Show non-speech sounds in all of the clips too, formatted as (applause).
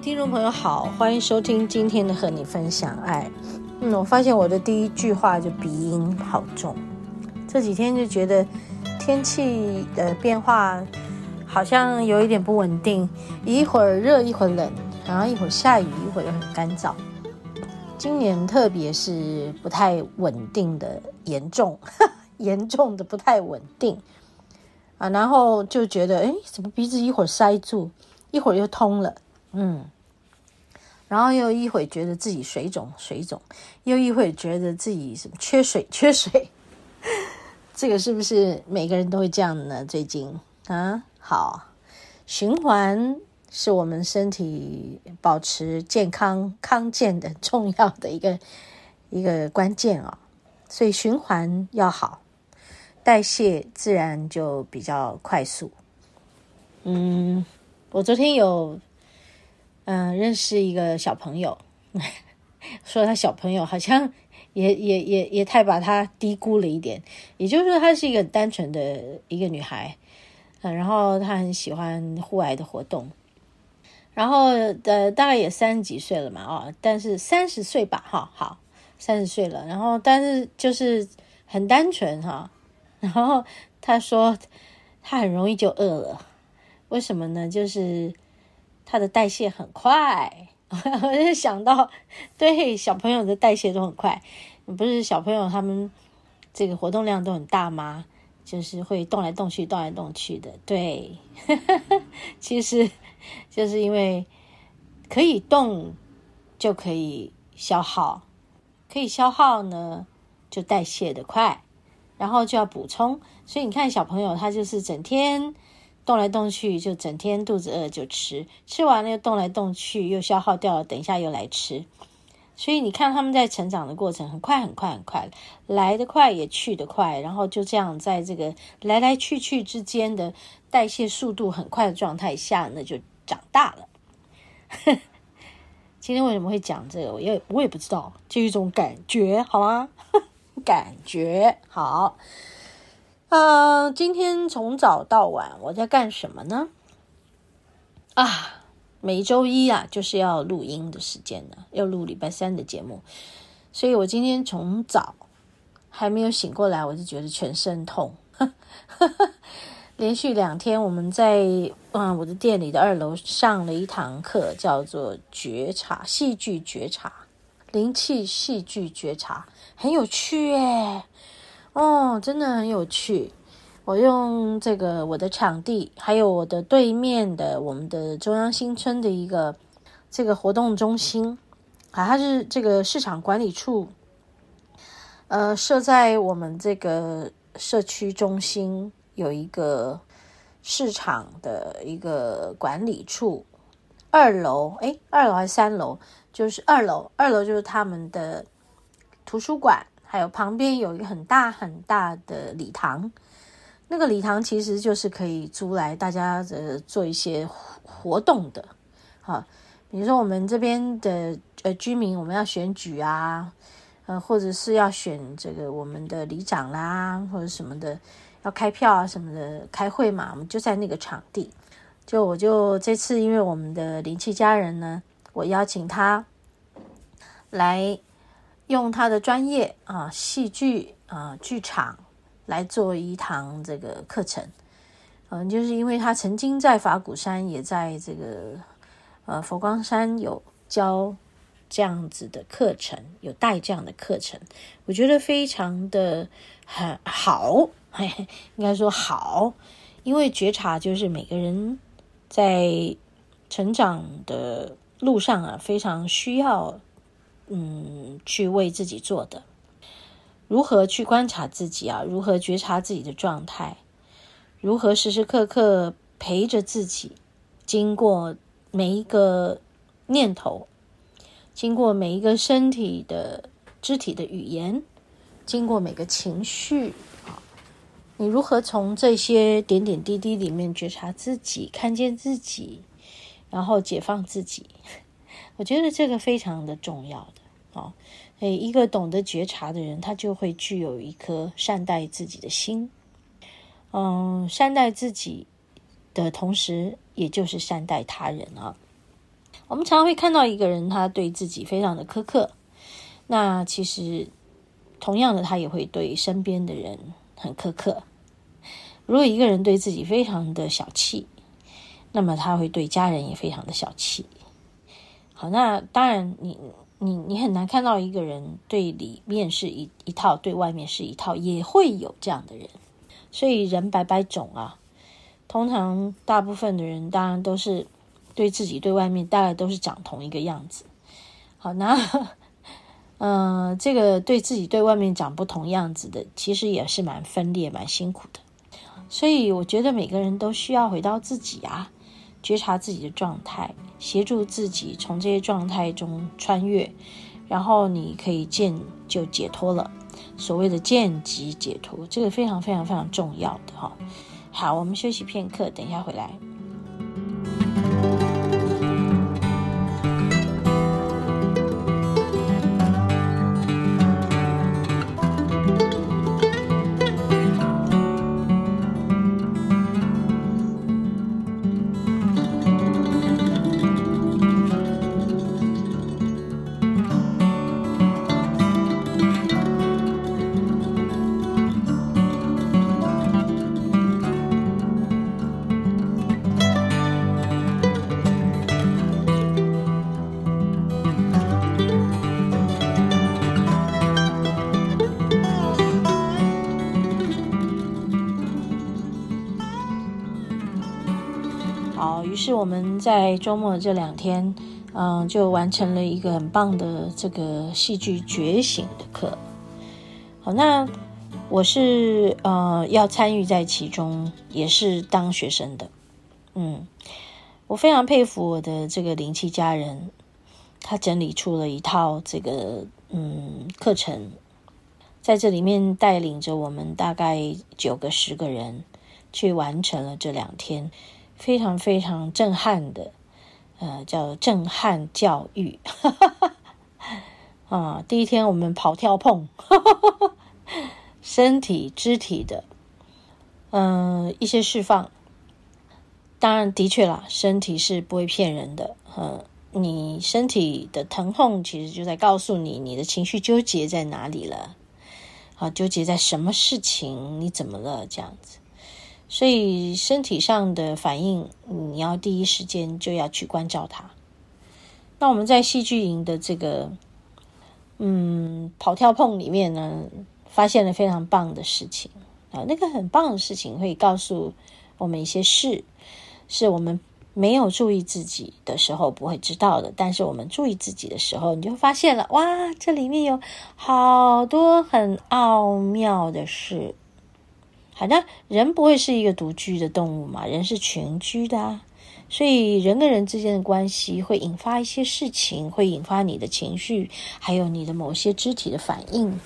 听众朋友好，欢迎收听今天的和你分享爱。嗯，我发现我的第一句话就鼻音好重，这几天就觉得天气的变化好像有一点不稳定，一会儿热一会儿冷，然后一会儿下雨一会儿又很干燥。今年特别是不太稳定的严重，(laughs) 严重的不太稳定啊，然后就觉得哎，怎么鼻子一会儿塞住，一会儿又通了。嗯，然后又一会觉得自己水肿水肿，又一会觉得自己什么缺水 (laughs) 缺水，这个是不是每个人都会这样呢？最近啊，好，循环是我们身体保持健康康健的重要的一个一个关键啊，所以循环要好，代谢自然就比较快速。嗯，我昨天有。嗯，认识一个小朋友，(laughs) 说他小朋友好像也也也也太把他低估了一点。也就是说，她是一个单纯的一个女孩，嗯，然后她很喜欢户外的活动，然后呃，大概也三十几岁了嘛，哦，但是三十岁吧，哈，好，三十岁了，然后但是就是很单纯哈，然后她说她很容易就饿了，为什么呢？就是。他的代谢很快，(laughs) 我就想到，对小朋友的代谢都很快。不是小朋友他们这个活动量都很大吗？就是会动来动去、动来动去的。对，(laughs) 其实就是因为可以动就可以消耗，可以消耗呢就代谢的快，然后就要补充。所以你看小朋友他就是整天。动来动去，就整天肚子饿就吃，吃完了又动来动去，又消耗掉了，等一下又来吃。所以你看他们在成长的过程很快很快很快，来得快也去得快，然后就这样在这个来来去去之间的代谢速度很快的状态下，那就长大了。(laughs) 今天为什么会讲这个？我也我也不知道，就一种感觉，好吗？(laughs) 感觉好。呃，今天从早到晚我在干什么呢？啊，每周一啊就是要录音的时间呢，要录礼拜三的节目，所以我今天从早还没有醒过来，我就觉得全身痛。(laughs) 连续两天我们在嗯我的店里的二楼上了一堂课，叫做觉察戏剧觉察灵气戏剧觉察，很有趣耶。哦，真的很有趣。我用这个我的场地，还有我的对面的我们的中央新村的一个这个活动中心啊，它是这个市场管理处，呃，设在我们这个社区中心有一个市场的一个管理处，二楼，诶，二楼还是三楼？就是二楼，二楼就是他们的图书馆。还有旁边有一个很大很大的礼堂，那个礼堂其实就是可以租来大家呃做一些活动的，好，比如说我们这边的呃居民，我们要选举啊，呃或者是要选这个我们的里长啦，或者什么的，要开票啊什么的，开会嘛，我们就在那个场地。就我就这次因为我们的灵气家人呢，我邀请他来。用他的专业啊，戏剧啊，剧场来做一堂这个课程，嗯，就是因为他曾经在法鼓山，也在这个呃佛光山有教这样子的课程，有带这样的课程，我觉得非常的很好，嘿嘿，应该说好，因为觉察就是每个人在成长的路上啊，非常需要。嗯，去为自己做的，如何去观察自己啊？如何觉察自己的状态？如何时时刻刻陪着自己，经过每一个念头，经过每一个身体的肢体的语言，经过每个情绪啊，你如何从这些点点滴滴里面觉察自己，看见自己，然后解放自己？(laughs) 我觉得这个非常的重要啊。诶，一个懂得觉察的人，他就会具有一颗善待自己的心。嗯，善待自己的同时，也就是善待他人啊。我们常常会看到一个人，他对自己非常的苛刻，那其实同样的，他也会对身边的人很苛刻。如果一个人对自己非常的小气，那么他会对家人也非常的小气。好，那当然你。你你很难看到一个人对里面是一一套，对外面是一套，也会有这样的人。所以人百百种啊，通常大部分的人当然都是对自己对外面大概都是长同一个样子。好，那嗯、呃，这个对自己对外面长不同样子的，其实也是蛮分裂、蛮辛苦的。所以我觉得每个人都需要回到自己啊，觉察自己的状态。协助自己从这些状态中穿越，然后你可以见就解脱了。所谓的见即解脱，这个非常非常非常重要的哈。好，我们休息片刻，等一下回来。是我们在周末这两天，嗯，就完成了一个很棒的这个戏剧觉醒的课。好，那我是呃要参与在其中，也是当学生的。嗯，我非常佩服我的这个灵气家人，他整理出了一套这个嗯课程，在这里面带领着我们大概九个十个人去完成了这两天。非常非常震撼的，呃，叫震撼教育，(laughs) 啊，第一天我们跑跳碰，(laughs) 身体肢体的，嗯、一些释放。当然，的确啦，身体是不会骗人的，嗯，你身体的疼痛其实就在告诉你，你的情绪纠结在哪里了，啊，纠结在什么事情，你怎么了，这样子。所以身体上的反应，你要第一时间就要去关照它。那我们在戏剧营的这个，嗯，跑跳碰里面呢，发现了非常棒的事情啊。那个很棒的事情会告诉我们一些事，是我们没有注意自己的时候不会知道的。但是我们注意自己的时候，你就发现了，哇，这里面有好多很奥妙的事。好的，人不会是一个独居的动物嘛，人是群居的，所以人跟人之间的关系会引发一些事情，会引发你的情绪，还有你的某些肢体的反应。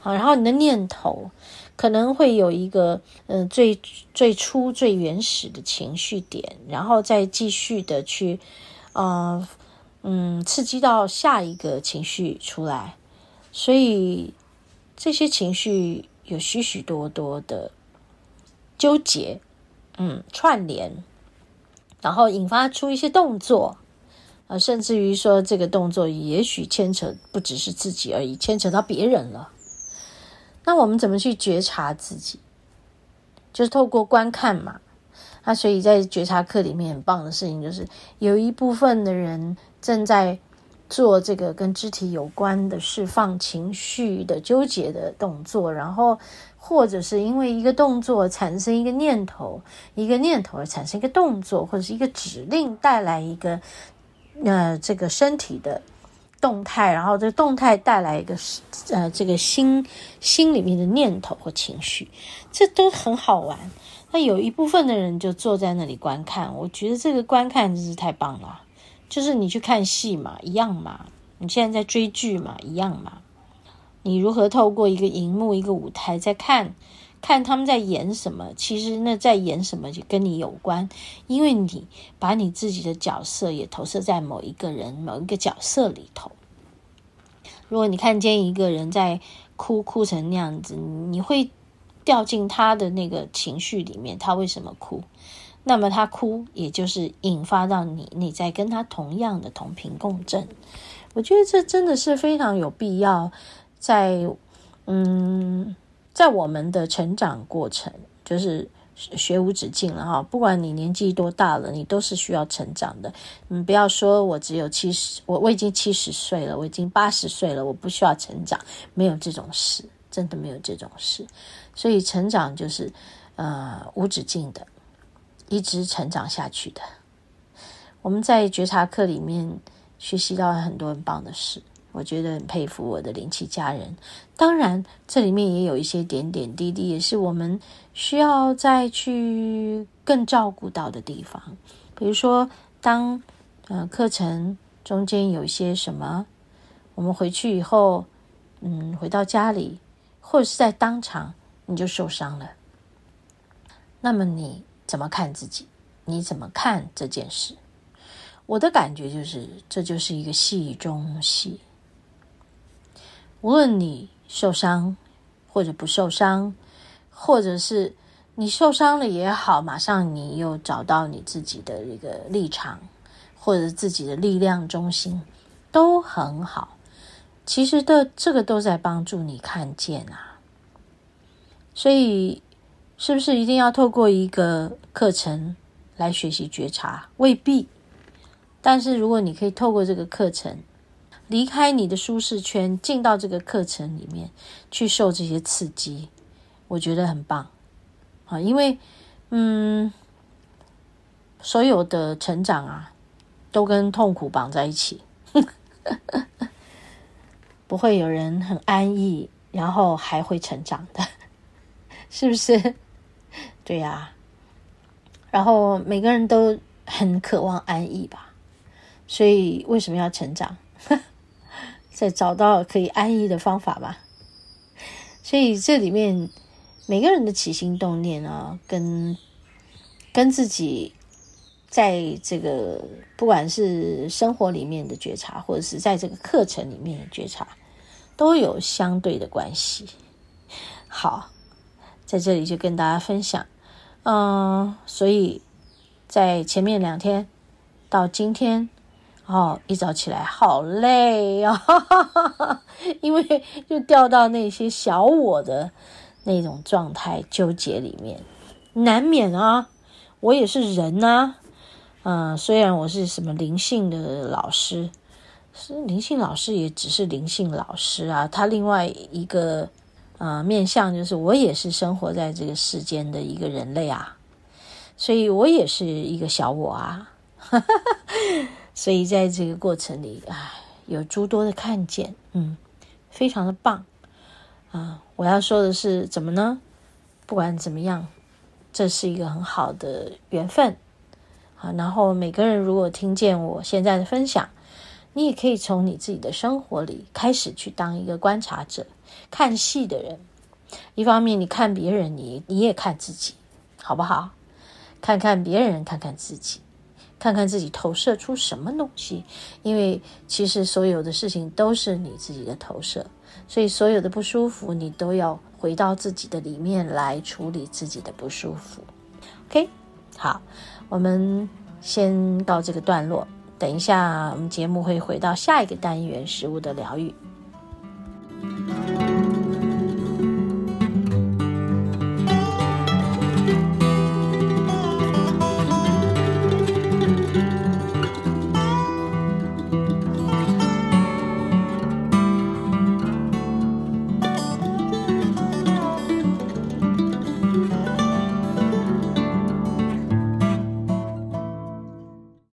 好，然后你的念头可能会有一个，嗯、最最初最原始的情绪点，然后再继续的去，呃，嗯，刺激到下一个情绪出来，所以这些情绪。有许许多多的纠结，嗯，串联，然后引发出一些动作，啊，甚至于说这个动作也许牵扯不只是自己而已，牵扯到别人了。那我们怎么去觉察自己？就是透过观看嘛。那所以在觉察课里面很棒的事情就是，有一部分的人正在。做这个跟肢体有关的释放情绪的纠结的动作，然后或者是因为一个动作产生一个念头，一个念头而产生一个动作，或者是一个指令带来一个呃这个身体的动态，然后这个动态带来一个呃这个心心里面的念头或情绪，这都很好玩。那有一部分的人就坐在那里观看，我觉得这个观看真是太棒了。就是你去看戏嘛，一样嘛，你现在在追剧嘛，一样嘛。你如何透过一个荧幕、一个舞台在看，看他们在演什么？其实那在演什么就跟你有关，因为你把你自己的角色也投射在某一个人、某一个角色里头。如果你看见一个人在哭，哭成那样子，你会掉进他的那个情绪里面。他为什么哭？那么他哭，也就是引发到你，你在跟他同样的同频共振。我觉得这真的是非常有必要。在，嗯，在我们的成长过程，就是学无止境了哈。不管你年纪多大了，你都是需要成长的。你不要说我只有七十，我我已经七十岁了，我已经八十岁了，我不需要成长，没有这种事，真的没有这种事。所以成长就是呃无止境的，一直成长下去的。我们在觉察课里面学习到了很多很棒的事。我觉得很佩服我的灵气家人，当然这里面也有一些点点滴滴，也是我们需要再去更照顾到的地方。比如说，当呃课程中间有一些什么，我们回去以后，嗯，回到家里或者是在当场你就受伤了，那么你怎么看自己？你怎么看这件事？我的感觉就是，这就是一个戏中戏。无论你受伤或者不受伤，或者是你受伤了也好，马上你又找到你自己的一个立场，或者自己的力量中心，都很好。其实的这个都在帮助你看见啊。所以，是不是一定要透过一个课程来学习觉察？未必。但是如果你可以透过这个课程，离开你的舒适圈，进到这个课程里面去受这些刺激，我觉得很棒啊！因为，嗯，所有的成长啊，都跟痛苦绑在一起，(laughs) 不会有人很安逸，然后还会成长的，(laughs) 是不是？对呀。然后每个人都很渴望安逸吧，所以为什么要成长？(laughs) 再找到可以安逸的方法吧。所以这里面每个人的起心动念啊，跟跟自己在这个不管是生活里面的觉察，或者是在这个课程里面的觉察，都有相对的关系。好，在这里就跟大家分享，嗯，所以在前面两天到今天。哦，一早起来好累哦，哈哈哈，因为就掉到那些小我的那种状态纠结里面，难免啊。我也是人啊，嗯，虽然我是什么灵性的老师，是灵性老师，也只是灵性老师啊。他另外一个呃面向就是，我也是生活在这个世间的一个人类啊，所以我也是一个小我啊。哈哈哈。所以在这个过程里，哎，有诸多的看见，嗯，非常的棒啊！我要说的是，怎么呢？不管怎么样，这是一个很好的缘分啊。然后每个人如果听见我现在的分享，你也可以从你自己的生活里开始去当一个观察者，看戏的人。一方面，你看别人，你你也看自己，好不好？看看别人，看看自己。看看自己投射出什么东西，因为其实所有的事情都是你自己的投射，所以所有的不舒服，你都要回到自己的里面来处理自己的不舒服。OK，好，我们先到这个段落，等一下我们节目会回到下一个单元——食物的疗愈。